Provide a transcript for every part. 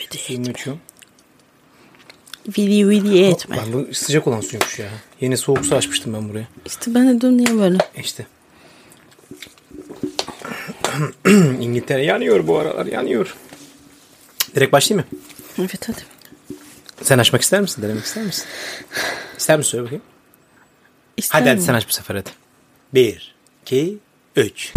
vidi Suyunu açıyorum. Vidi vidi etme. Lan bu sıcak olan suymuş ya. Yeni soğuk su açmıştım ben buraya. İşte ben de diyorum niye böyle? E İşte. İngiltere yanıyor bu aralar yanıyor. Direkt başlayayım mı? Evet hadi. Sen açmak ister misin? Denemek ister misin? İster misin? Söyle bakayım. İster Hadi hadi mi? sen aç bu sefer hadi. Bir, iki, üç.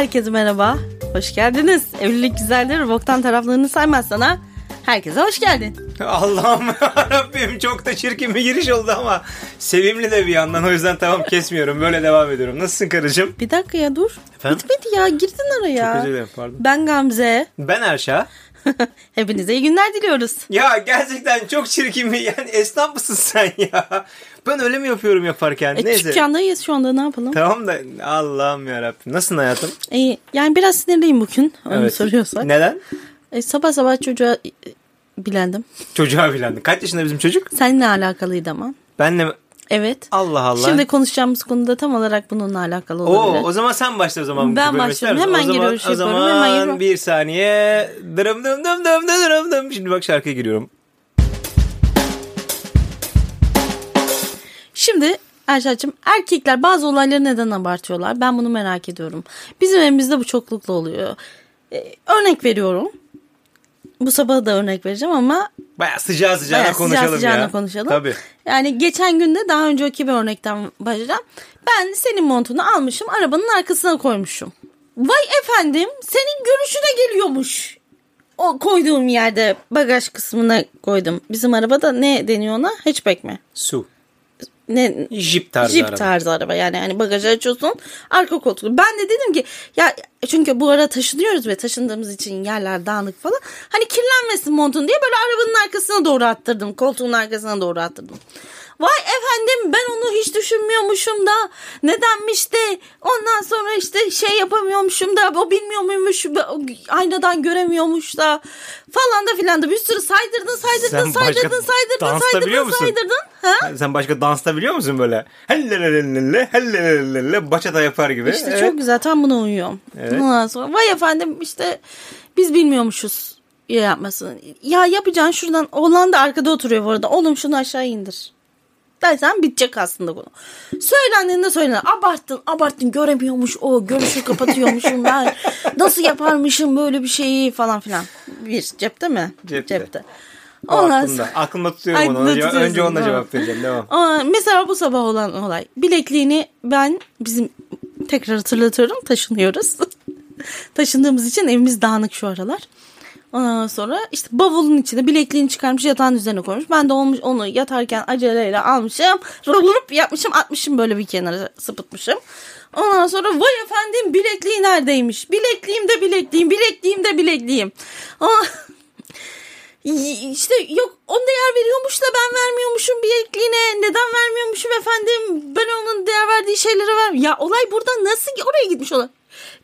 Herkese merhaba. Hoş geldiniz. Evlilik güzeldir. Boktan taraflarını saymazsan ha. Herkese hoş geldin. Allah'ım Rabbim çok da çirkin bir giriş oldu ama sevimli de bir yandan o yüzden tamam kesmiyorum böyle devam ediyorum. Nasılsın karıcığım? Bir dakika ya dur. Efendim? Bitmedi ya. Girdin araya. Çok özür dilerim pardon. Ben Gamze. Ben Erşa. Hepinize iyi günler diliyoruz. Ya gerçekten çok çirkin bir yani esnaf mısın sen ya? Ben öyle mi yapıyorum yaparken? E, Neyse. dükkandayız şu anda ne yapalım? Tamam da Allah'ım yarabbim. Nasılsın hayatım? E, yani biraz sinirliyim bugün. Onu Evet. soruyorsak. Neden? E, sabah sabah çocuğa e, bilendim. Çocuğa bilendin. Kaç yaşında bizim çocuk? Seninle alakalıydı ama. Benle Evet. Allah Allah. Şimdi konuşacağımız konuda tam olarak bununla alakalı Oo, olabilir. o zaman sen başla o zaman. Ben başlıyorum. ister misin? Hemen o zaman, O şey zaman Hemen bir saniye. Dırım dım dım dım dım dım. Şimdi bak şarkıya giriyorum. Şimdi Erşat'cığım erkekler bazı olayları neden abartıyorlar? Ben bunu merak ediyorum. Bizim evimizde bu çoklukla oluyor. Ee, örnek veriyorum. Bu sabah da örnek vereceğim ama Baya sıcağı sıcağına bayağı konuşalım sıcağı sıcağına ya. konuşalım. Tabii. Yani geçen günde daha önceki bir örnekten başlayacağım. Ben senin montunu almışım arabanın arkasına koymuşum. Vay efendim senin görüşüne geliyormuş. O koyduğum yerde bagaj kısmına koydum. Bizim arabada ne deniyor ona? Hatchback mi? Su. Ne, Jeep tarzı Jeep araba. tarzı araba yani hani bagajı açıyorsun arka koltuğu. Ben de dedim ki ya çünkü bu ara taşınıyoruz ve taşındığımız için yerler dağınık falan. Hani kirlenmesin montun diye böyle arabanın arkasına doğru attırdım. Koltuğun arkasına doğru attırdım. Vay efendim ben onu hiç düşünmüyormuşum da nedenmiş de ondan sonra işte şey yapamıyormuşum da o bilmiyor muymuş aynadan göremiyormuş da falan da filan da bir sürü saydırdın saydırdın Sen saydırdın saydırdın saydırdın saydırdın. Ha? Sen başka dansta biliyor musun böyle? Hellelelelele, hellelelele, Bachata yapar gibi. İşte Evet. çok güzel tam buna uyuyorum. Evet. Ondan sonra vay efendim işte biz bilmiyormuşuz ya yapmasını. Ya yapacaksın şuradan oğlan da arkada oturuyor bu arada. Oğlum şunu aşağı indir. Dersen bitecek aslında konu. Söylendiğinde söylenir. Abarttın abarttın göremiyormuş o. Görüşü kapatıyormuşum ben. Nasıl yaparmışım böyle bir şeyi falan filan. Bir cepte mi? Cepte. O Ondan aklımda. sonra- Aklımda tutuyorum onu. Aklında Önce, tutuyorsun, önce onunla cevap vereceğim. Devam. Aa, mesela bu sabah olan olay. Bilekliğini ben bizim tekrar hatırlatıyorum taşınıyoruz. Taşındığımız için evimiz dağınık şu aralar. Ondan sonra işte bavulun içine bilekliğini çıkarmış yatağın üzerine koymuş. Ben de olmuş onu yatarken aceleyle almışım. Rulup yapmışım atmışım böyle bir kenara sıpıtmışım. Ondan sonra vay efendim bilekliği neredeymiş? Bilekliğim de bilekliğim, bilekliğim de bilekliğim. Aa, işte yok on değer veriyormuş da ben vermiyormuşum bilekliğine. Neden vermiyormuşum efendim? Ben onun değer verdiği şeylere ver. Ya olay burada nasıl oraya gitmiş olay?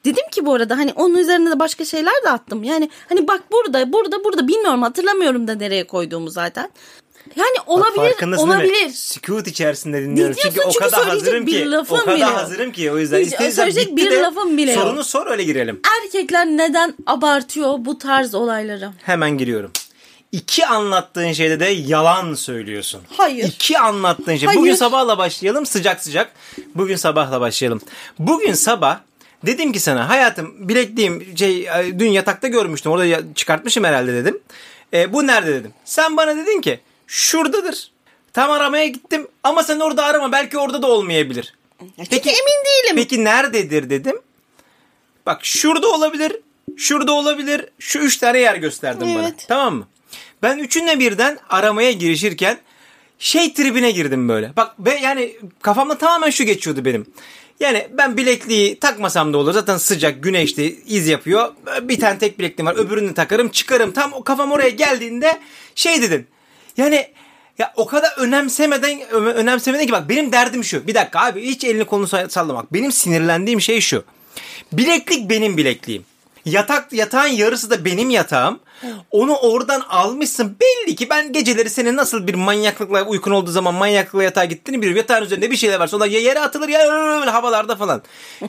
Dedim ki bu arada hani onun üzerine de başka şeyler de attım. Yani hani bak burada burada burada bilmiyorum hatırlamıyorum da nereye koyduğumu zaten. Yani olabilir Farkındasın değil mi? olabilir. Sükut içerisinde dinliyorum. Çünkü o kadar hazırım ki. O kadar bile hazırım ki o yüzden. Hiç İstersen söyleyecek bir de lafım bile yok. sorunu sor öyle girelim. Erkekler neden abartıyor bu tarz olayları? Hemen giriyorum. İki anlattığın şeyde de yalan söylüyorsun. Hayır. İki anlattığın şey. Hayır. Bugün sabahla başlayalım sıcak sıcak. Bugün sabahla başlayalım. Bugün sabah dedim ki sana hayatım bilekliğim şey e, dün yatakta görmüştüm. Orada çıkartmışım herhalde dedim. E, bu nerede dedim. Sen bana dedin ki şuradadır. Tam aramaya gittim ama sen orada arama belki orada da olmayabilir. Çünkü emin değilim. Peki nerededir dedim. Bak şurada olabilir, şurada olabilir. Şu üç tane yer gösterdim bana. Evet. Tamam mı? Ben üçünle birden aramaya girişirken şey tribine girdim böyle. Bak ve yani kafamda tamamen şu geçiyordu benim. Yani ben bilekliği takmasam da olur. Zaten sıcak, güneşli, iz yapıyor. Bir tane tek bilekliğim var. Öbürünü takarım, çıkarım. Tam o kafam oraya geldiğinde şey dedin. Yani ya o kadar önemsemeden önemsemeden ki bak benim derdim şu. Bir dakika abi hiç elini kolunu sa- sallamak. Benim sinirlendiğim şey şu. Bileklik benim bilekliğim. Yatak yatağın yarısı da benim yatağım. Onu oradan almışsın. Belli ki ben geceleri senin nasıl bir manyaklıkla uykun olduğu zaman manyaklıkla yatağa gittiğini biliyorum. Yatağın üzerinde bir şeyler varsa onlar ya yere atılır ya öyle havalarda falan.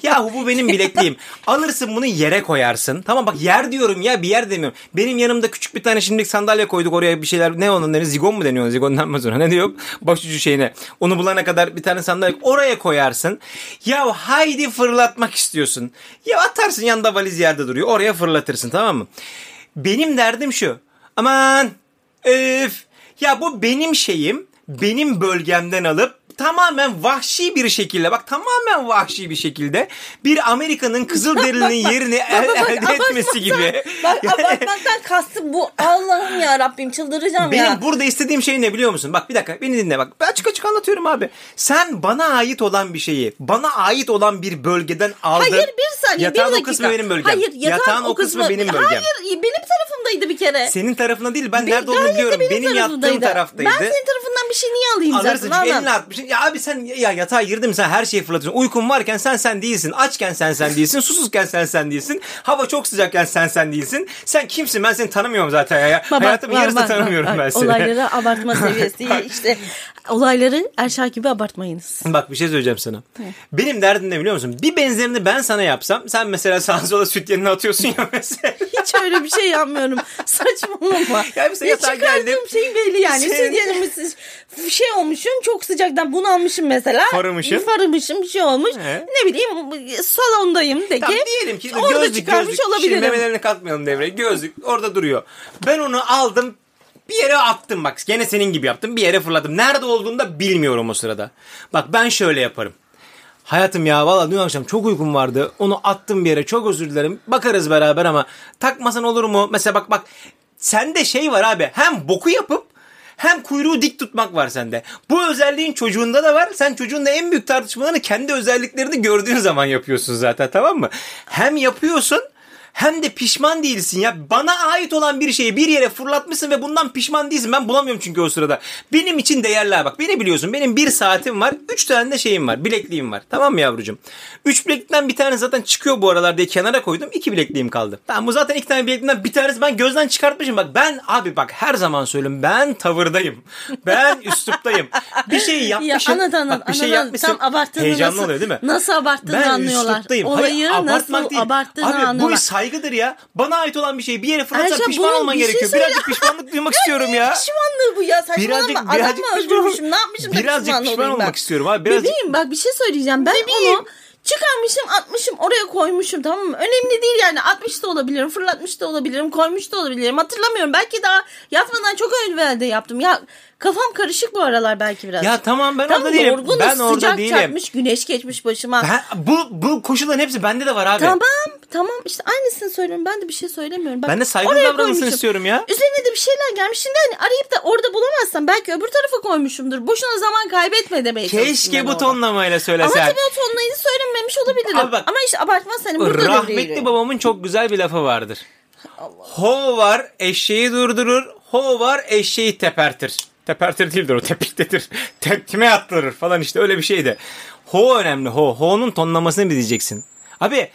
Yahu bu benim bilekliğim. Alırsın bunu yere koyarsın. Tamam bak yer diyorum ya bir yer demiyorum. Benim yanımda küçük bir tane şimdilik sandalye koyduk oraya bir şeyler. Ne onun ne zigon mu deniyor? Zigon denmez ona. Ne diyor? Başucu şeyine. Onu bulana kadar bir tane sandalye oraya koyarsın. Ya haydi fırlatmak istiyorsun. Ya atarsın yanında valiz yerde duruyor. Oraya fırlatırsın tamam mı? Benim derdim şu. Aman öf. Ya bu benim şeyim. Benim bölgemden alıp tamamen vahşi bir şekilde bak tamamen vahşi bir şekilde bir Amerika'nın Kızılderili'nin yerini el, Bak, elde etmesi gibi. Bak abartmaktan kastım bu. Allah'ım ya Rabbim çıldıracağım Benim ya. burada istediğim şey ne biliyor musun? Bak bir dakika beni dinle bak. Ben açık açık anlatıyorum abi. Sen bana ait olan bir şeyi, bana ait olan bir bölgeden aldın. Hayır bir saniye Yatağın bir dakika. o kısmı benim bölgem. Hayır yatağın, o kısmı, benim bölgem. Hayır benim tarafımdaydı bir kere. Senin tarafına değil ben Be- nerede olduğunu biliyorum. Benim, yattığım tarafımdaydı. taraftaydı. Ben senin tarafından bir şey niye alayım Alırsın zaten? Anam. eline atmışsın. Ya abi sen ya yatağa girdin mi sen her şeyi fırlatıyorsun. Uykun varken sen sen değilsin. Açken sen sen değilsin. Susuzken sen sen değilsin. Hava çok sıcakken sen sen değilsin. Sen kimsin ben seni tanımıyorum zaten ya. Bak, Hayatımın yarısını tanımıyorum bak, ben seni. Olayları abartma seviyesi işte olayları Erşah gibi abartmayınız. Bak bir şey söyleyeceğim sana. Benim derdim ne biliyor musun? Bir benzerini ben sana yapsam sen mesela sağa sola süt yerine atıyorsun ya mesela. Hiç öyle bir şey yapmıyorum. Saçmalama. Ya mesela yatağa geldim. şey belli yani. Senin- Siz diyelim şey olmuşum çok sıcaktan bunu almışım mesela. Farımışım. Farımışım bir şey olmuş. He. Ne bileyim salondayım de Tamam ki. diyelim ki orada gözlük çıkarmış gözlük. Şimdi olabilirim. memelerini katmayalım devreye. Gözlük orada duruyor. Ben onu aldım bir yere attım bak. Gene senin gibi yaptım. Bir yere fırladım. Nerede olduğunu da bilmiyorum o sırada. Bak ben şöyle yaparım. Hayatım ya valla dün akşam çok uykum vardı. Onu attım bir yere çok özür dilerim. Bakarız beraber ama takmasan olur mu? Mesela bak bak sende şey var abi. Hem boku yapıp hem kuyruğu dik tutmak var sende. Bu özelliğin çocuğunda da var. Sen çocuğunda en büyük tartışmalarını kendi özelliklerini gördüğün zaman yapıyorsun zaten tamam mı? Hem yapıyorsun hem de pişman değilsin ya. Bana ait olan bir şeyi bir yere fırlatmışsın ve bundan pişman değilsin. Ben bulamıyorum çünkü o sırada. Benim için değerli ha. bak. Beni biliyorsun. Benim bir saatim var. Üç tane de şeyim var. Bilekliğim var. Tamam mı yavrucuğum? Üç bileklikten bir tane zaten çıkıyor bu aralar diye kenara koydum. İki bilekliğim kaldı. Tamam bu zaten iki tane bilekliğimden bir tanesi ben gözden çıkartmışım. Bak ben abi bak her zaman söylüyorum. Ben tavırdayım. Ben üsluptayım. Bir şey Ya yapmışım. anlat anlat. Bak, bir şey yapmışsın. Tam abarttığını Heyecanlı nasıl, oluyor değil mi? Nasıl abarttığını Ben anlıyorlar. üsluptayım. Olayı Hayır, abartmak nasıl değil. abarttığını Abi bu anlıyorlar. Saygıdır ya. Bana ait olan bir şeyi bir yere fırlatsan Ercan, pişman bunun olman bir şey gerekiyor. söyle- Birazcık pişmanlık duymak istiyorum ya. Pişmanlığı bu ya saçmalama. Birazcık, Adam birazcık mı pişman, öldürmüşüm ne yapmışım da birazcık pişman, pişman olayım olmak ben. istiyorum abi. Birazcık... Bebeğim bak bir şey söyleyeceğim. Ben onu çıkarmışım atmışım oraya koymuşum tamam mı? Önemli değil yani atmış da olabilirim fırlatmış da olabilirim koymuş da olabilirim hatırlamıyorum. Belki daha yatmadan çok evvelde yaptım. Ya kafam karışık bu aralar belki biraz. Ya tamam ben Tamam, orada değilim. yorgunuz, Ben orada sıcak değilim. çarpmış güneş geçmiş başıma. Ben, bu, bu koşulların hepsi bende de var abi. Tamam tamam işte aynısını söylüyorum ben de bir şey söylemiyorum. Bak, Ben de saygılı davranılsın istiyorum ya. Üzerine de bir şeyler gelmiş. Şimdi hani arayıp da orada bulamazsam belki öbür tarafa koymuşumdur. Boşuna zaman kaybetme demeye Keşke bu tonlamayla Ama söylesen. tabii o tonlayı söylememiş olabilirim. Abi bak- Ama işte abartma senin burada Rahmetli babamın çok güzel bir lafı vardır. Ho var eşeği durdurur. Ho var eşeği tepertir. Tepertir değildir o tepiktetir. Tepkime attırır falan işte öyle bir şeydi. Ho önemli ho. Ho'nun tonlamasını bileceksin. Abi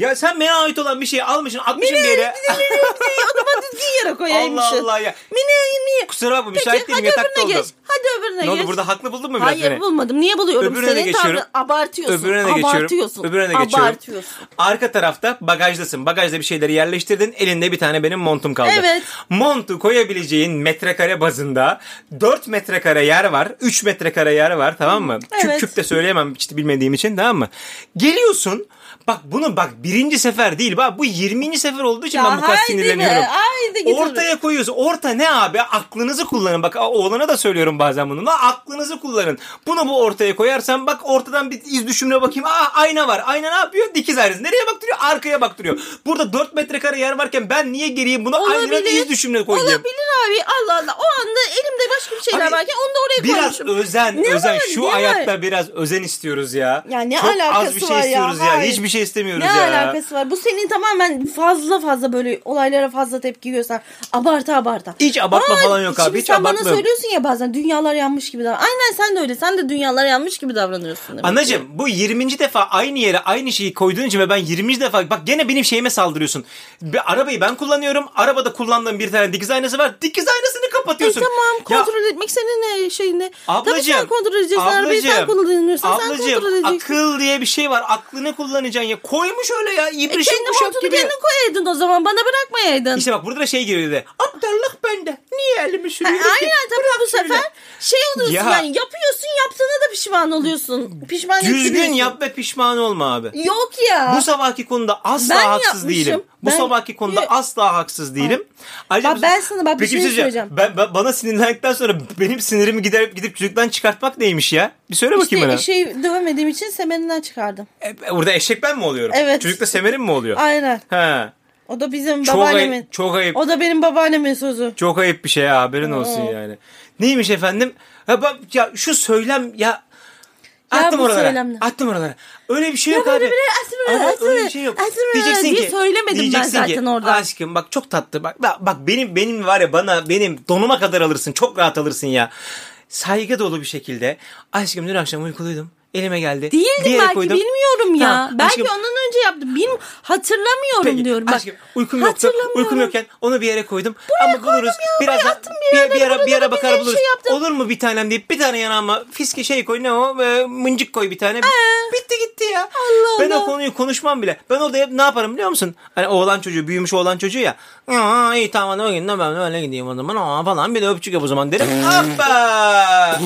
ya sen bana ait olan bir şeyi almışsın atmışsın bir yere. o zaman düzgün yere koyaymışsın. Allah Allah ya. Mine niye? Kusura bakma müsait değilim yatakta oldum. geç. Hadi öbürüne Ne geç. oldu burada haklı buldun mu biraz Hayır beni? bulmadım. Niye buluyorum? Öbürüne Senin geçiyorum. tavrın abartıyorsun. Öbürüne de geçiyorum. Abartıyorsun. Öbürüne de geçiyorum. Abartıyorsun. Arka tarafta bagajdasın. Bagajda bir şeyleri yerleştirdin. Elinde bir tane benim montum kaldı. Evet. Montu koyabileceğin metrekare bazında 4 metrekare yer var. 3 metrekare yer var tamam mı? Küp Evet. küp de söyleyemem işte bilmediğim için tamam mı? Geliyorsun. Bak bunu bak birinci sefer değil. Bak bu 20. sefer olduğu için Ya ben bu kadar sinirleniyorum. haydi Ortaya koyuyorsun. Orta ne abi? Aklınızı kullanın. Bak oğlana da söylüyorum bazen bunu. Aklınızı kullanın. Bunu bu ortaya koyarsan bak ortadan bir iz düşümüne bakayım. Aa ayna var. Ayna ne yapıyor? Dikiz aynası. Nereye baktırıyor? Arkaya baktırıyor. Burada 4 metrekare yer varken ben niye geriyim bunu aynanın iz düşümüne koyayım? Olabilir abi. Allah Allah. O anda elimde başka bir şeyler Abi, varken onu da oraya Biraz koymuşum. özen, Ne özen. var, Şu ne var? hayatta biraz özen istiyoruz ya. Ya ne Çok az alakası bir şey var ya? istiyoruz ya. Hayır. Hiçbir şey istemiyoruz Ne ya. alakası var? Bu senin tamamen fazla fazla böyle olaylara fazla tepki göster. Abarta abarta. Hiç abartma falan yok abi, hiç sen bana söylüyorsun ya bazen dünyalar yanmış gibi davran. Aynen sen de öyle. Sen de dünyalar yanmış gibi davranıyorsun. demek ki. Anacım bu 20. defa aynı yere aynı şeyi koyduğun için ve ben 20. defa bak gene benim şeyime saldırıyorsun. Bir arabayı ben kullanıyorum. Arabada kullandığım bir tane dikiz aynası var. Dikiz aynasını E kapatıyorsun. tamam Ya kontrol etmek senin ne şeyinde. Tabii Ablacığım, sen kontrol edeceksin. Arabayı sen kullanıyorsan sen kontrol ablacığım, edeceksin. akıl diye bir şey var. Aklını kullanacaksın ya. Koymuş öyle ya. E İbrişim kendi kuşak montunu gibi. kendin koyaydın o zaman bana bırakmayaydın. İşte bak burada da şey giriyor dedi. Aptallık bende. Niye elimi sürüyorum? Aynen tabii bu sefer şey oluyorsun Ya. yani yapıyorsun yaptığına da pişman oluyorsun. Pişman Düzgün yap ve pişman olma abi. Yok ya. Bu sabahki konuda asla Ben haksız yapmışım. değilim. Bu Ben- sabahki konuda Yok. asla haksız değilim. Ayrıca Bak ben sana bak bir Peki şey söyleyeceğim. Ben, ben- bana sinirlendikten sonra benim sinirimi giderip gidip çocuktan çıkartmak neymiş ya? Bir söyle bakayım işte bana. şey dövemediğim için semerinden çıkardım. E, Orada eşek ben mi oluyorum? Evet. Çocuk da semerim mi oluyor? Aynen. He. O da bizim Çok babaannemin. ayıp, çok ayıp. O da benim babaannemin sözü. Çok ayıp bir şey ya haberin olsun Oo. yani. Neymiş efendim? Bak, ya şu söylem ya attım bu oralara. söylemle. Attım oralara. Öyle bir şey yok abi. aslında- Ama öyle bir şey yok. aslında Diyeceksin diye ki söylemedim ben diyeceksin zaten orada. Aşkım bak çok tatlı. Bak bak, bak benim benim var ya bana benim donuma kadar alırsın. Çok rahat alırsın ya. Saygı dolu bir şekilde. Aşkım dün akşam uykuluydum. Elime geldi. yere belki koydum. bilmiyorum ya. Tamam, belki aşkım, ondan önce yaptım. Bilmiyorum hatırlamıyorum Peki, diyorum. Bak, aşkım uykum yoktu. Uykum yokken onu bir yere koydum. Ama buluruz. ya, Biraz buraya attım bir yere, bir, ara bir ara bakar şey buluruz. yaptım. Olur mu bir tanem deyip bir tane yanağıma fiske şey koy ne o e, mıncık koy bir tane. Bitti gitti ya. Allah ben o Allah. konuyu konuşmam bile. Ben orada hep ne yaparım biliyor musun? Hani oğlan çocuğu büyümüş oğlan çocuğu ya. Aa, iyi tamam o gün ben öyle gideyim o zaman aa, falan bir de öpücük yap o zaman derim. Hoppa.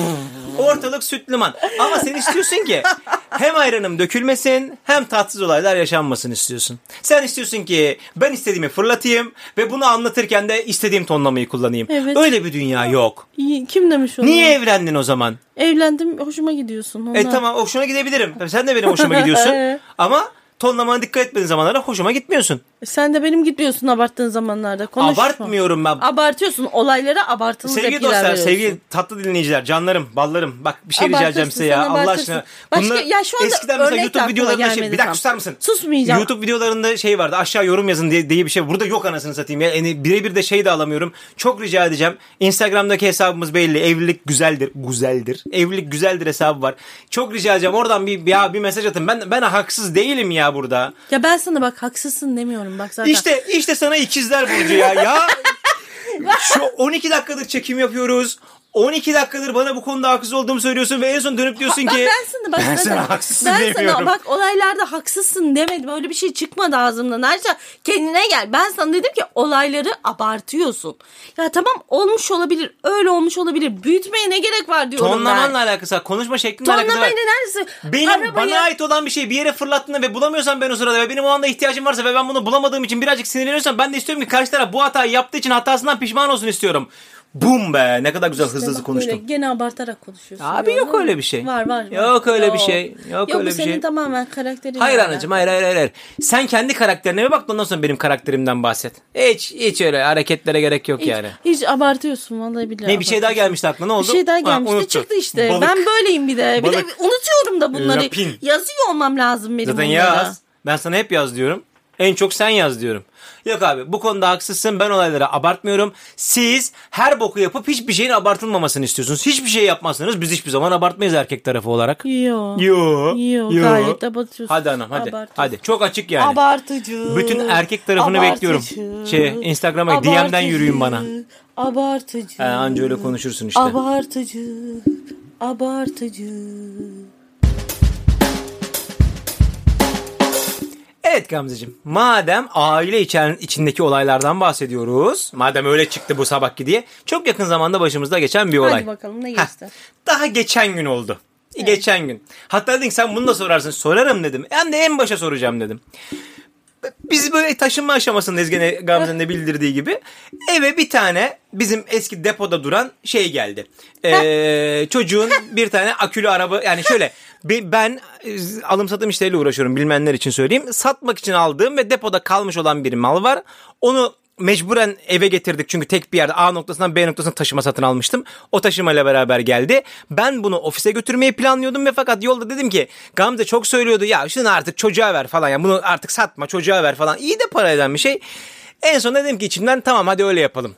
Ortalık süt liman. Ama sen istiyorsun ki hem ayranım dökülmesin hem tatsız olaylar yaşanmasın istiyorsun. Sen istiyorsun ki ben istediğimi fırlatayım ve bunu anlatırken de istediğim tonlamayı kullanayım. Evet. Öyle bir dünya yok. İyi, Kim demiş onu? Niye evlendin o zaman? Evlendim hoşuma gidiyorsun. Ondan. E tamam hoşuna gidebilirim. Sen de benim hoşuma gidiyorsun. Ama tonlamana dikkat etmediğin zamanlarda hoşuma gitmiyorsun. Sen de benim gitmiyorsun abarttığın zamanlarda. Konuşma. Abartmıyorum ben. Abartıyorsun. Olaylara abartılı Sevgili tepkiler dostlar, veriyorsun. sevgili tatlı dinleyiciler, canlarım, ballarım. Bak bir şey rica edeceğim size ya. Allah aşkına. Başka- Bunlar ya şu anda eskiden mesela YouTube videolarında şey, bir dakika tam. susar mısın? Susmayacağım. YouTube videolarında şey vardı. Aşağı yorum yazın diye, diye bir şey. Burada yok anasını satayım ya. Yani birebir de şey de alamıyorum. Çok rica edeceğim. Instagram'daki hesabımız belli. Evlilik güzeldir. Güzeldir. Evlilik güzeldir hesabı var. Çok rica edeceğim. Oradan bir ya bir mesaj atın. Ben ben haksız değilim ya burada. Ya ben sana bak haksızsın demiyorum bak zaten. İşte işte sana ikizler burcu ya. Ya şu 12 dakikadır çekim yapıyoruz. 12 dakikadır bana bu konuda haksız olduğumu söylüyorsun ve en son dönüp diyorsun ki ben sana bak ben sana haksızsın ben demiyorum. sana bak olaylarda haksızsın demedim. Öyle bir şey çıkmadı ağzımdan. Ayrıca kendine gel. Ben sana dedim ki olayları abartıyorsun. Ya tamam olmuş olabilir. Öyle olmuş olabilir. Büyütmeye ne gerek var diyorum Tonlamanla ben. alakası var. Konuşma şeklinle alakası var. Tonlamayla neredeyse. Benim arabayı- bana ait olan bir şey bir yere fırlattığında ve bulamıyorsam ben o sırada ve benim o anda ihtiyacım varsa ve ben bunu bulamadığım için birazcık sinirleniyorsam ben de istiyorum ki karşı taraf bu hatayı yaptığı için hatasından pişman olsun istiyorum. Bum be ne kadar güzel hızlı hızlı Bak böyle konuştum. Gene abartarak konuşuyorsun. Abi yok öyle bir şey. Var var. var. Yok öyle bir şey. Yok öyle bu bir senin şey. tamamen karakterin. Hayır anacığım hayır hayır hayır. hayır. Sen kendi karakterine bir bak da ondan sonra benim karakterimden bahset. Hiç hiç öyle hareketlere gerek yok Hiç, yani. hiç abartıyorsun vallahi billahi. Ne bir şey daha gelmişti aklına ne oldu? Bir şey daha Ha, gelmişti unuttu. çıktı işte. Balık. Ben böyleyim bir de. Bir de Balık. unutuyorum da bunları. Lapin. Yazıyor olmam lazım benim Zaten onlara. yaz. Ben sana hep yaz diyorum. En çok sen yaz diyorum. Yok abi bu konuda haksızsın. Ben olayları abartmıyorum. Siz her boku yapıp hiçbir şeyin abartılmamasını istiyorsunuz. Hiçbir şey yapmazsanız biz hiçbir zaman abartmayız erkek tarafı olarak. Yo. Yo. Yo, gayet abartıyorsun. Hadi anam hadi. Abartıyorsun. Hadi. Çok açık yani. Abartıcı. Bütün erkek tarafını Abartıcı. bekliyorum. Şey, Instagram'a DM'den yürüyün bana. Abartıcı. He, anca öyle konuşursun işte. Abartıcı. Abartıcı. Evet Gamzeciğim. Madem aile içen, içindeki olaylardan bahsediyoruz. Madem öyle çıktı bu sabahki diye. Çok yakın zamanda başımızda geçen bir olay. Hadi bakalım ne geçti? Daha geçen gün oldu. Geçen gün. Hatta dedin sen bunu da sorarsın. Sorarım dedim. Hem de en başa soracağım dedim. Biz böyle taşınma aşamasındayız gene Gamze'nin de bildirdiği gibi. Eve bir tane bizim eski depoda duran şey geldi. Ee, çocuğun bir tane akülü araba yani şöyle be- ben e, alım satım işleriyle uğraşıyorum bilmeyenler için söyleyeyim. Satmak için aldığım ve depoda kalmış olan bir mal var. Onu mecburen eve getirdik çünkü tek bir yerde A noktasından B noktasına taşıma satın almıştım. O taşımayla beraber geldi. Ben bunu ofise götürmeyi planlıyordum ve fakat yolda dedim ki Gamze çok söylüyordu ya şunu artık çocuğa ver falan ya bunu artık satma çocuğa ver falan. İyi de para eden bir şey. En son dedim ki içimden tamam hadi öyle yapalım.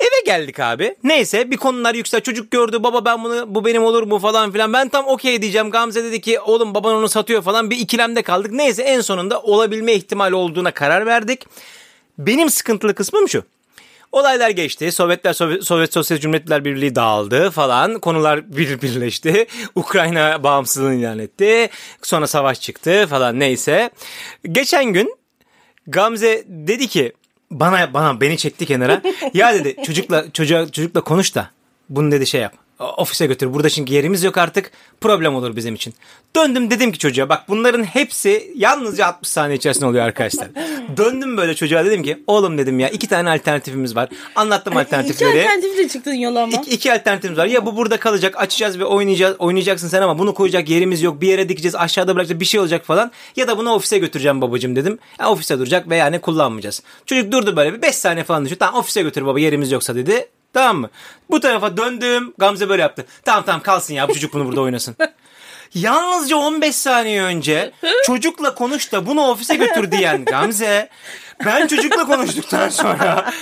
Eve geldik abi. Neyse bir konular yüksel. Çocuk gördü baba ben bunu bu benim olur mu falan filan. Ben tam okey diyeceğim. Gamze dedi ki oğlum baban onu satıyor falan. Bir ikilemde kaldık. Neyse en sonunda olabilme ihtimali olduğuna karar verdik. Benim sıkıntılı kısmım şu. Olaylar geçti. Sovyetler Sovyet, Sovyet Sosyal Cumhuriyetler Birliği dağıldı falan. Konular bir birleşti. Ukrayna bağımsızlığını ilan etti. Sonra savaş çıktı falan neyse. Geçen gün Gamze dedi ki bana bana beni çekti kenara. ya dedi çocukla çocuğa çocukla konuş da bunu dedi şey yap. Ofise götür. Burada çünkü yerimiz yok artık. Problem olur bizim için. Döndüm dedim ki çocuğa bak bunların hepsi yalnızca 60 saniye içerisinde oluyor arkadaşlar. Döndüm böyle çocuğa dedim ki oğlum dedim ya iki tane alternatifimiz var. Anlattım alternatifleri. İki alternatifle çıktın yola ama. İki, iki alternatifimiz var. Ya bu burada kalacak açacağız ve oynayacağız, oynayacaksın sen ama bunu koyacak yerimiz yok. Bir yere dikeceğiz aşağıda bırakacağız bir şey olacak falan. Ya da bunu ofise götüreceğim babacığım dedim. Ya ofise duracak ve yani kullanmayacağız. Çocuk durdu böyle bir 5 saniye falan düşün. Tamam ofise götür baba yerimiz yoksa dedi. Tamam mı? Bu tarafa döndüm. Gamze böyle yaptı. Tamam tamam kalsın ya bu çocuk bunu burada oynasın. Yalnızca 15 saniye önce çocukla konuş da bunu ofise götür diyen Gamze ben çocukla konuştuktan sonra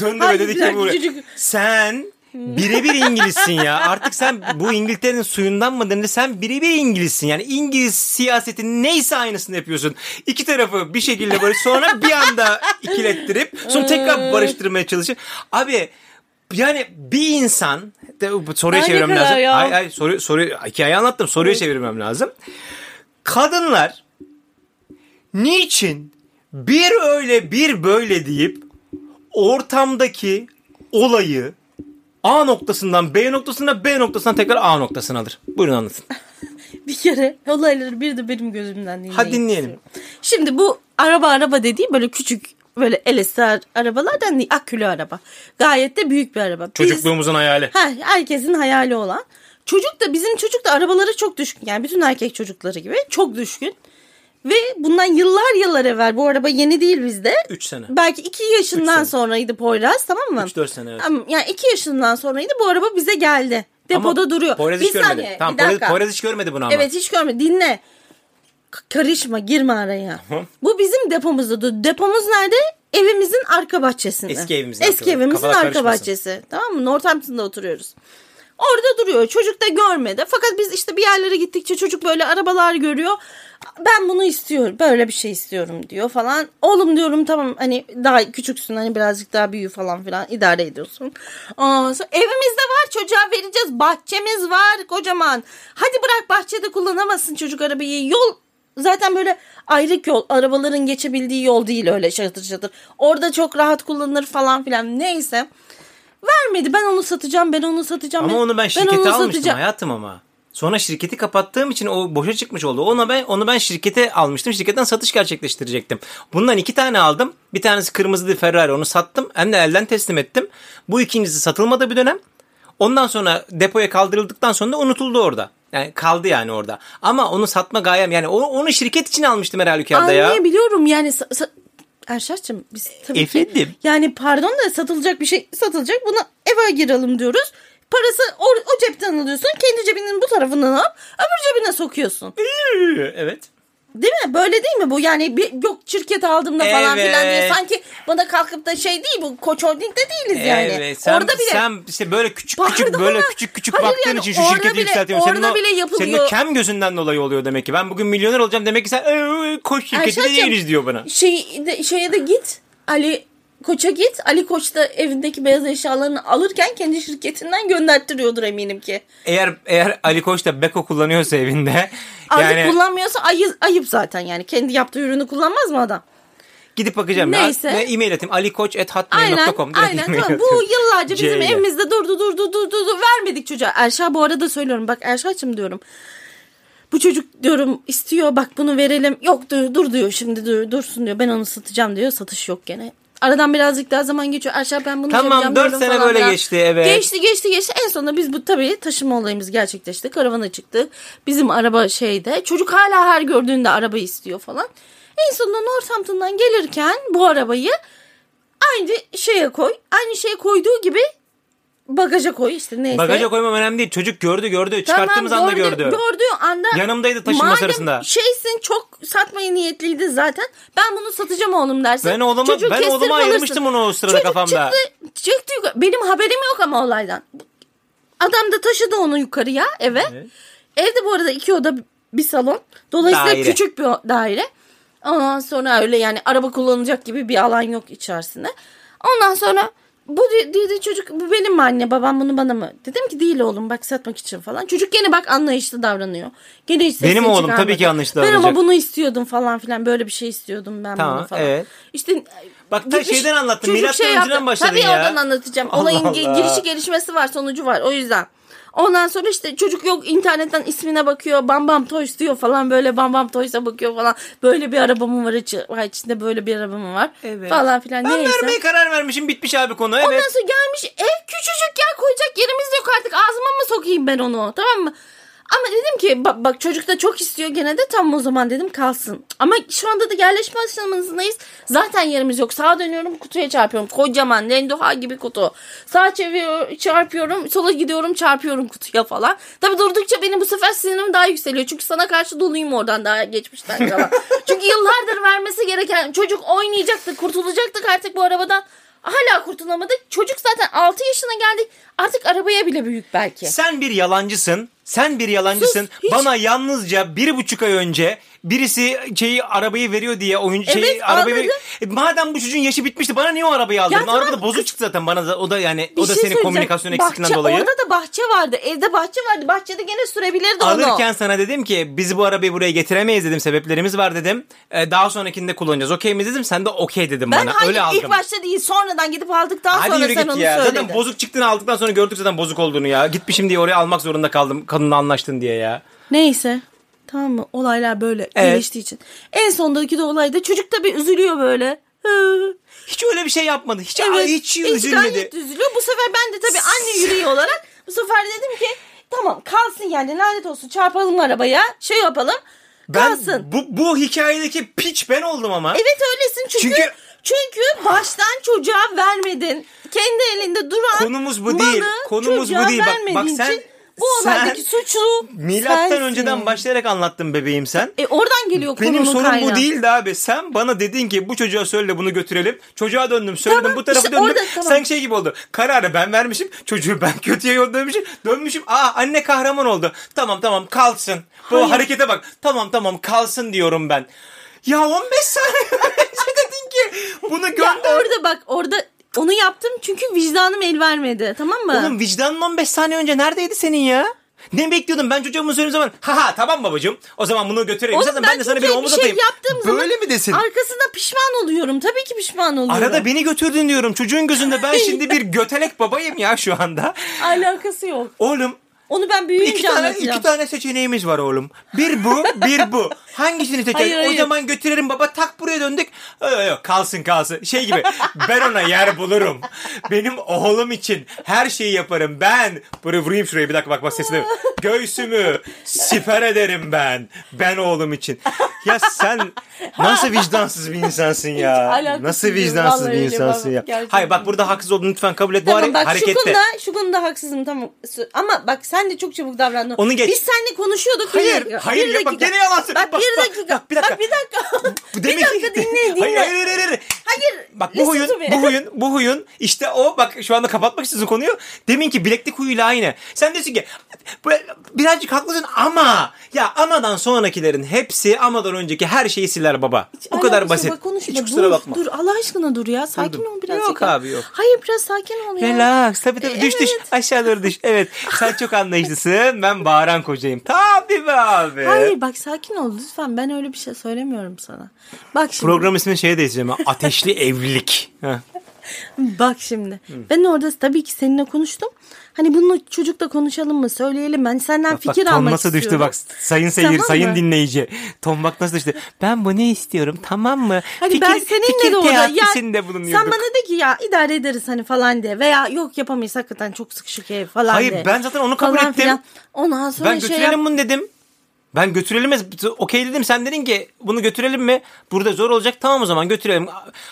döndü ve dedi ki buraya, sen birebir İngilizsin ya. Artık sen bu İngiltere'nin suyundan mı denir? Sen birebir İngilizsin. Yani İngiliz siyasetinin neyse aynısını yapıyorsun. İki tarafı bir şekilde böyle sonra bir anda ikilettirip sonra tekrar barıştırmaya çalışır. Abi yani bir insan soruya Daha çevirmem lazım. ya? Hayır hayır soru, soru, hikayeyi anlattım. Soruya çevirmem lazım. Kadınlar niçin bir öyle bir böyle deyip ortamdaki olayı A noktasından B noktasına B noktasından tekrar A noktasına alır. Buyurun anlatın. Bir kere olayları bir de benim gözümden dinleyin. Hadi dinleyelim. istiyorum. Şimdi bu araba araba dediğim böyle küçük böyle LSR arabalardan değil akülü araba. Gayet de büyük bir araba. Biz- Çocukluğumuzun hayali. Ha, herkesin hayali olan. Çocuk da bizim çocuk da arabalara çok düşkün. Yani bütün erkek çocukları gibi çok düşkün. Ve bundan yıllar yıllar evvel bu araba yeni değil bizde. 3 sene. Belki iki yaşından sene. sonraydı Poyraz tamam mı? 3-4 sene evet. Yani iki yaşından sonraydı bu araba bize geldi. Depoda Ama duruyor. Poyraz hiç görmedi. saniye, Tamam Poyraz. Poyraz hiç görmedi bunu ama. Evet hiç görme. Dinle. Karışma girme araya. Bu bizim depomuzda. Depomuz nerede? Evimizin arka bahçesinde. Eski evimizin Eski arka- evimizin arka karışmasın. bahçesi. Tamam mı? Northampton'da oturuyoruz. Orada duruyor. Çocuk da görmedi. Fakat biz işte bir yerlere gittikçe çocuk böyle arabalar görüyor. Ben bunu istiyorum. Böyle bir şey istiyorum diyor falan. Oğlum diyorum tamam hani daha küçüksün hani birazcık daha büyü falan filan idare ediyorsun. Ondan sonra evimizde var çocuğa vereceğiz. Bahçemiz var kocaman. Hadi bırak bahçede kullanamazsın çocuk arabayı. Yol zaten böyle ayrık yol. Arabaların geçebildiği yol değil öyle şatır şatır. Orada çok rahat kullanılır falan filan. Neyse. Vermedi. Ben onu satacağım. Ben onu satacağım. Ama onu ben şirkete onu almıştım satacağım. hayatım ama. Sonra şirketi kapattığım için o boşa çıkmış oldu. Ona ben onu ben şirkete almıştım. Şirketten satış gerçekleştirecektim. Bundan iki tane aldım. Bir tanesi kırmızıydı Ferrari onu sattım. Hem de elden teslim ettim. Bu ikincisi satılmadı bir dönem. Ondan sonra depoya kaldırıldıktan sonra da unutuldu orada. Yani kaldı yani orada. Ama onu satma gayem yani onu, onu şirket için almıştım her halükarda ya. Anlayabiliyorum yani Erşat'cığım biz tabii Efendim? ki yani pardon da satılacak bir şey satılacak buna eve girelim diyoruz. Parası o, o cepten alıyorsun kendi cebinin bu tarafından al öbür cebine sokuyorsun. Evet. Değil mi? Böyle değil mi bu? Yani bir, yok şirket aldığımda falan Evet. filan diye sanki bana kalkıp da şey değil bu Koç Holding'de değiliz yani. Evet, sen, Orada bile sen işte böyle küçük küçük Pardon böyle küçük küçük Hayır baktığın yani için şu şirketi bile- yükseltiyorsun. Senin orada o, bile yapılıyor. Senin o kem gözünden dolayı oluyor demek ki. Ben bugün milyoner olacağım demek ki sen "Ee, koş şirketi Erşat'cığım, değiliz diyor bana. Şey, de, şeye de git Ali Koç'a git. Ali Koç da evindeki beyaz eşyalarını alırken kendi şirketinden gönderttiriyordur eminim ki. Eğer eğer Ali Koç da Beko kullanıyorsa evinde Artık yani kullanmıyorsa ayı, ayıp zaten yani. Kendi yaptığı ürünü kullanmaz mı adam? gidip bakacağım Neyse. ya. E-mail atayım Aynen, alikoç@hotmail.com aynen. e-mail Tamam. Bu yıllarca bizim C ile. evimizde durdu durdu durdu durdu vermedik çocuğa. Erşa bu arada söylüyorum bak Erşa'cığım diyorum. Bu çocuk diyorum istiyor bak bunu verelim. Yok dur, dur diyor şimdi dur, dursun diyor. Ben onu satacağım diyor. Satış yok gene. Aradan birazcık daha zaman geçiyor. Erşa ben bunu Tamam, yapacağım dört diyorum sene falan böyle filan. geçti, evet. Geçti geçti geçti. En sonunda biz bu tabii taşıma olayımız gerçekleşti. Karavana çıktı. Bizim araba şeyde. Çocuk hala her gördüğünde araba istiyor falan. En sonunda Northampton'dan gelirken bu arabayı aynı şeye koy. Aynı şeye koyduğu gibi bagaja koy işte neyse. Bagaja koymam önemli değil. Çocuk gördü gördü. Çıkarttığımız anda gördü. Gördüğü anda. Yanımdaydı taşınma madem sırasında. şeysin çok satmaya niyetliydi zaten. Ben bunu satacağım oğlum dersin. Ben oğluma- Çocuğu ben oğluma alırsın. ayırmıştım onu o sırada Çocuk kafamda. Çıktı, çıktı yukarı. Benim haberim yok ama olaydan. Adam da taşıdı onu yukarıya eve. Evet. Evde bu arada iki oda bir salon. Dolayısıyla Daire. küçük bir daire. Ondan sonra öyle yani araba kullanacak gibi bir alan yok içerisinde. Ondan sonra bu de- dedi çocuk bu benim mi anne babam bunu bana mı? Dedim ki değil oğlum bak satmak için falan. Çocuk gene bak anlayışlı davranıyor. Gene hiç Benim oğlum çıkarmadı. tabii ki anlayışlı Ben ama davranacak. bunu istiyordum falan filan böyle bir şey istiyordum ben Tamam, bunu falan. evet. İşte Bak ta şeyden anlattın, milattan önceden yaptı. başladın Tabii ya. oradan anlatacağım. Allah Olayın ge- Allah. girişi gelişmesi var sonucu var o yüzden. Ondan sonra işte çocuk yok internetten ismine bakıyor. Bam Bam Toys diyor falan böyle Bam Bam Toys'a bakıyor falan. Böyle bir arabamın var, içi, var içinde böyle bir arabamın var. Falan filan Ben neyse. vermeye karar vermişim. Bitmiş abi konu. Evet. Ondan sonra gelmiş ev küçücük ya koyacak yerimiz yok artık ağzıma mı sokayım ben onu tamam mı? Ama dedim ki bak, bak çocuk da çok istiyor gene de tam o zaman dedim kalsın. Ama şu anda da yerleşme aşamasındayız. Zaten yerimiz yok. Sağa dönüyorum kutuya çarpıyorum. Kocaman lendoha gibi kutu. Sağa çeviriyor, çarpıyorum. Sola gidiyorum çarpıyorum kutuya falan. Tabii durdukça benim bu sefer sinirim daha yükseliyor. Çünkü sana karşı doluyum oradan daha geçmişten kalan. Çünkü yıllardır vermesi gereken çocuk oynayacaktı kurtulacaktık artık bu arabadan. Hala kurtulamadık. Çocuk zaten 6 yaşına geldik. Artık arabaya bile büyük belki. Sen bir yalancısın. Sen bir yalancısın. Sus, hiç- Bana yalnızca bir buçuk ay önce birisi şeyi arabayı veriyor diye oyun şey Evet, arabayı anladım. E, madem bu çocuğun yaşı bitmişti bana niye o arabayı aldırdın? Ya tamam, Arabada bozuk çıktı zaten bana da, o da yani Bir o da şey senin komünikasyon eksikliğinden dolayı. Orada da bahçe vardı. Evde bahçe vardı. Bahçede gene sürebilirdi onu. Alırken sana dedim ki biz bu arabayı buraya getiremeyiz dedim. Sebeplerimiz var dedim. E, daha sonrakinde kullanacağız. Okey mi dedim. Sen de okey dedim ben bana. hayır Öyle aldım. ilk başta değil sonradan gidip aldıktan Hadi sonra sen onu ya. söyledin. Zaten bozuk çıktığını aldıktan sonra gördük zaten bozuk olduğunu ya. Gitmişim diye oraya almak zorunda kaldım. Kadınla anlaştın diye ya. Neyse. Tamam mı? Olaylar böyle Evet. geliştiği için. En sondaki de olayda çocuk tabii üzülüyor böyle. Hiç öyle bir şey yapmadı. Hiç, Evet. hiç, hiç üzülmedi. gayet üzülüyor. Bu sefer ben de tabii anne yüreği olarak bu sefer dedim ki tamam kalsın yani lanet olsun çarpalım arabaya şey yapalım Ben kalsın. bu, bu hikayedeki piç ben oldum ama. Evet öylesin çünkü Çünkü- çünkü baştan çocuğa vermedin. Kendi elinde duran Konumuz bu malı değil. Konumuz bu değil. Bak- bak sen- için bu sen olaydaki suçlu Milattan sensin. önceden başlayarak anlattın bebeğim sen. E oradan geliyor Benim konunun sorun kaynağı. bu değildi abi. Sen bana dedin ki bu çocuğa söyle bunu götürelim. Çocuğa döndüm söyledim Tamam, bu tarafa işte döndüm. orada, tamam. Sen şey gibi oldu. Kararı ben vermişim. Çocuğu ben kötüye yollamışım. Dönmüşüm. Aa anne kahraman oldu. Tamam tamam kalsın. Bu Hayır. harekete bak. Tamam tamam kalsın diyorum ben. Ya 15 saniye önce dedin ki bunu Ya gönder. orada bak orada onu yaptım çünkü vicdanım el vermedi tamam mı? Oğlum vicdanın 15 saniye önce neredeydi senin ya? Ne bekliyordun? Ben çocuğumun söylediğim zaman ha ha tamam babacığım. O zaman bunu götüreyim. Oğlum Zaten ben, de sana bir omuz şey atayım. zaman Böyle mi desin? Arkasında pişman oluyorum. Tabii ki pişman oluyorum. Arada beni götürdün diyorum. Çocuğun gözünde ben şimdi bir götelek babayım ya şu anda. Alakası yok. Oğlum Onu ben büyüyünce iki tane, anlatacağım. iki tane seçeneğimiz var oğlum. Bir bu, bir bu. Hangisini seçelim? Hayır, O hayır. zaman götürelim baba tak buraya döndük. Yok yok kalsın kalsın. Şey gibi ben ona yer bulurum. Benim oğlum için her şeyi yaparım. Ben buraya vurayım şuraya bir dakika bak bak sesine. Göğsümü siper ederim ben. Ben oğlum için. Ya sen nasıl vicdansız bir insansın ya. Nasıl vicdansız bir insansın ya. gerçekten. Hayır bak burada haksız olduğunu lütfen kabul et. Bu Tamam hare- bak şu harekette. konuda, şu konuda haksızım tamam. Ama bak sen de çok çabuk davrandın. Onu geç. Biz seninle konuşuyorduk. Bir Hayır, dakika, hayır bir ya bak dakika. gene yalan söylüyorsun. Bak, Bak, bir dakika. bak, bir dakika. Bak bir dakika. Bu bir dakika ki- dinle dinle. Hayır hayır hayır. hayır. Hayır, Bak bu huyun, me. bu huyun, bu huyun işte o bak şu anda kapatmak istiyorsun konuyu. Demin ki bileklik huyuyla aynı. Sen diyorsun ki "Bu- birazcık haklısın ama ya amadan sonrakilerin hepsi amadan önceki her şeyi siler baba. Bu Alakası kadar basit. bak konuşma. Hiç kusura dur, bakma. Dur Allah aşkına dur ya. Sakin Durdum. ol birazcık. Yok ya. abi, yok. Hayır biraz sakin ol ya. Relax. Tabii tabii. E, düş düş. evet. Aşağı doğru düş. Evet. Sen çok anlayışlısın. Ben bağıran kocayım. Tabii be abi. Hayır bak sakin ol lütfen. Ben öyle bir şey söylemiyorum sana. Bak şimdi. Program ismini şeye değiştireceğim. ha. Ateşli evlilik. Heh. Bak şimdi. Ben orada tabii ki seninle konuştum. Hani bunu çocukla konuşalım mı? Söyleyelim mi? Hani senden Bak, fikir ton almak nasıl düştü istiyorum. bak sayın seyir Tamam sayın mı? dinleyici. Ton bak nasıl düştü. Ben bunu istiyorum tamam mı? Hani ben seninle de orada ya bulunuyorduk. sen bana de ki ya idare ederiz hani falan de veya yok yapamayız hakikaten çok sıkışık ev falan Hayır, de. ben zaten onu kabul Falan ettim. filan. Ondan sonra ben şey götürelim yap- bunu dedim. Ben götürelim mi? Okey dedim sen dedin ki bunu götürelim mi? Burada zor olacak tamam o zaman götürelim.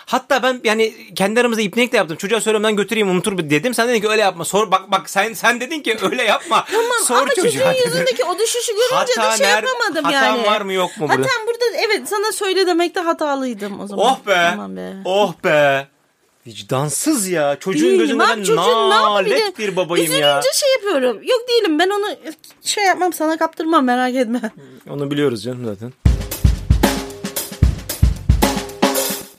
Hatta ben yani kendi aramızda ipnek de yaptım. Çocuğa söylemeden götüreyim unutur dedim. Sen dedin ki öyle yapma. Sor bak bak sen sen dedin ki öyle yapma. Tamam Sor ama çocuğun yüzündeki o düşüşü görünce Hata de şey ner- yapamadım hatam yani. var mı yok mu burada? Hatam burada evet sana söyle demekte hatalıydım o zaman. Oh be. Tamam be. Oh be. Vicdansız ya. Çocuğun Değilim gözünde abi, çocuğun ne nalet bir babayım Üzülünce ya. şey yapıyorum. Yok değilim ben onu şey yapmam sana kaptırmam merak etme. Onu biliyoruz canım zaten.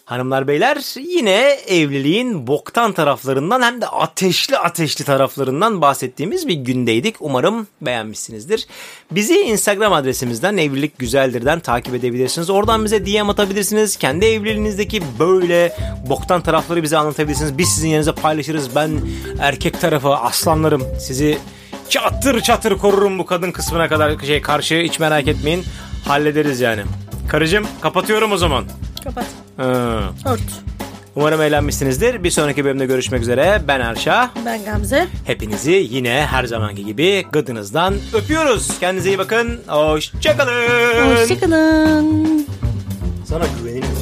Hanımlar beyler yine evliliğin boktan taraflarından hem de ateşli ateşli taraflarından bahsettiğimiz bir gündeydik. Umarım beğenmişsinizdir. Bizi Instagram adresimizden evlilik güzeldirden takip edebilirsiniz. Oradan bize DM atabilirsiniz. Kendi evliliğinizdeki böyle boktan tarafları bize anlatabilirsiniz. Biz sizin yerinize paylaşırız. Ben erkek tarafı aslanlarım sizi çatır çatır korurum bu kadın kısmına kadar şey karşı hiç merak etmeyin. Hallederiz yani. Karıcığım kapatıyorum o zaman. Kapat. Ört. Umarım eğlenmişsinizdir. Bir sonraki bölümde görüşmek üzere. Ben Erşah. Ben Gamze. Hepinizi yine her zamanki gibi gıdınızdan öpüyoruz. Kendinize iyi bakın. Hoşçakalın. Hoşçakalın. Sana güvenemiyorum.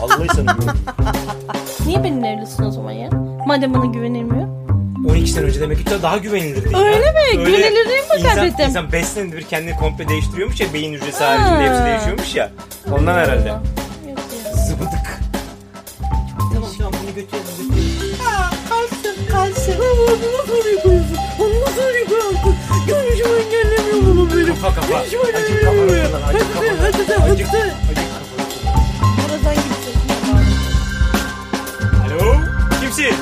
Vallahi sana. Niye benimle evlisin o zaman ya? Madem bana güvenilmiyor. 12 sene önce demek ki daha güvenilirdi. Öyle mi? Güvenilirliği mi İnsan, kaybettim? insan 5 senede bir kendini komple değiştiriyormuş ya. Beyin hücresi haricinde hepsi değişiyormuş ya. Ondan herhalde. Zıbıdık. Tamam tamam bunu götürelim götürelim. Kalsın kalsın. Onu nasıl yıkıyorsun? Onu nasıl yıkıyorsun? Görüşümü engellemiyor bunu benim. Kafa kafa. Kafanı engellemiyor. Acık Hadi kafanı. hadi Acık hadi kafanı. Buradan gidecek. Alo? Kimsin?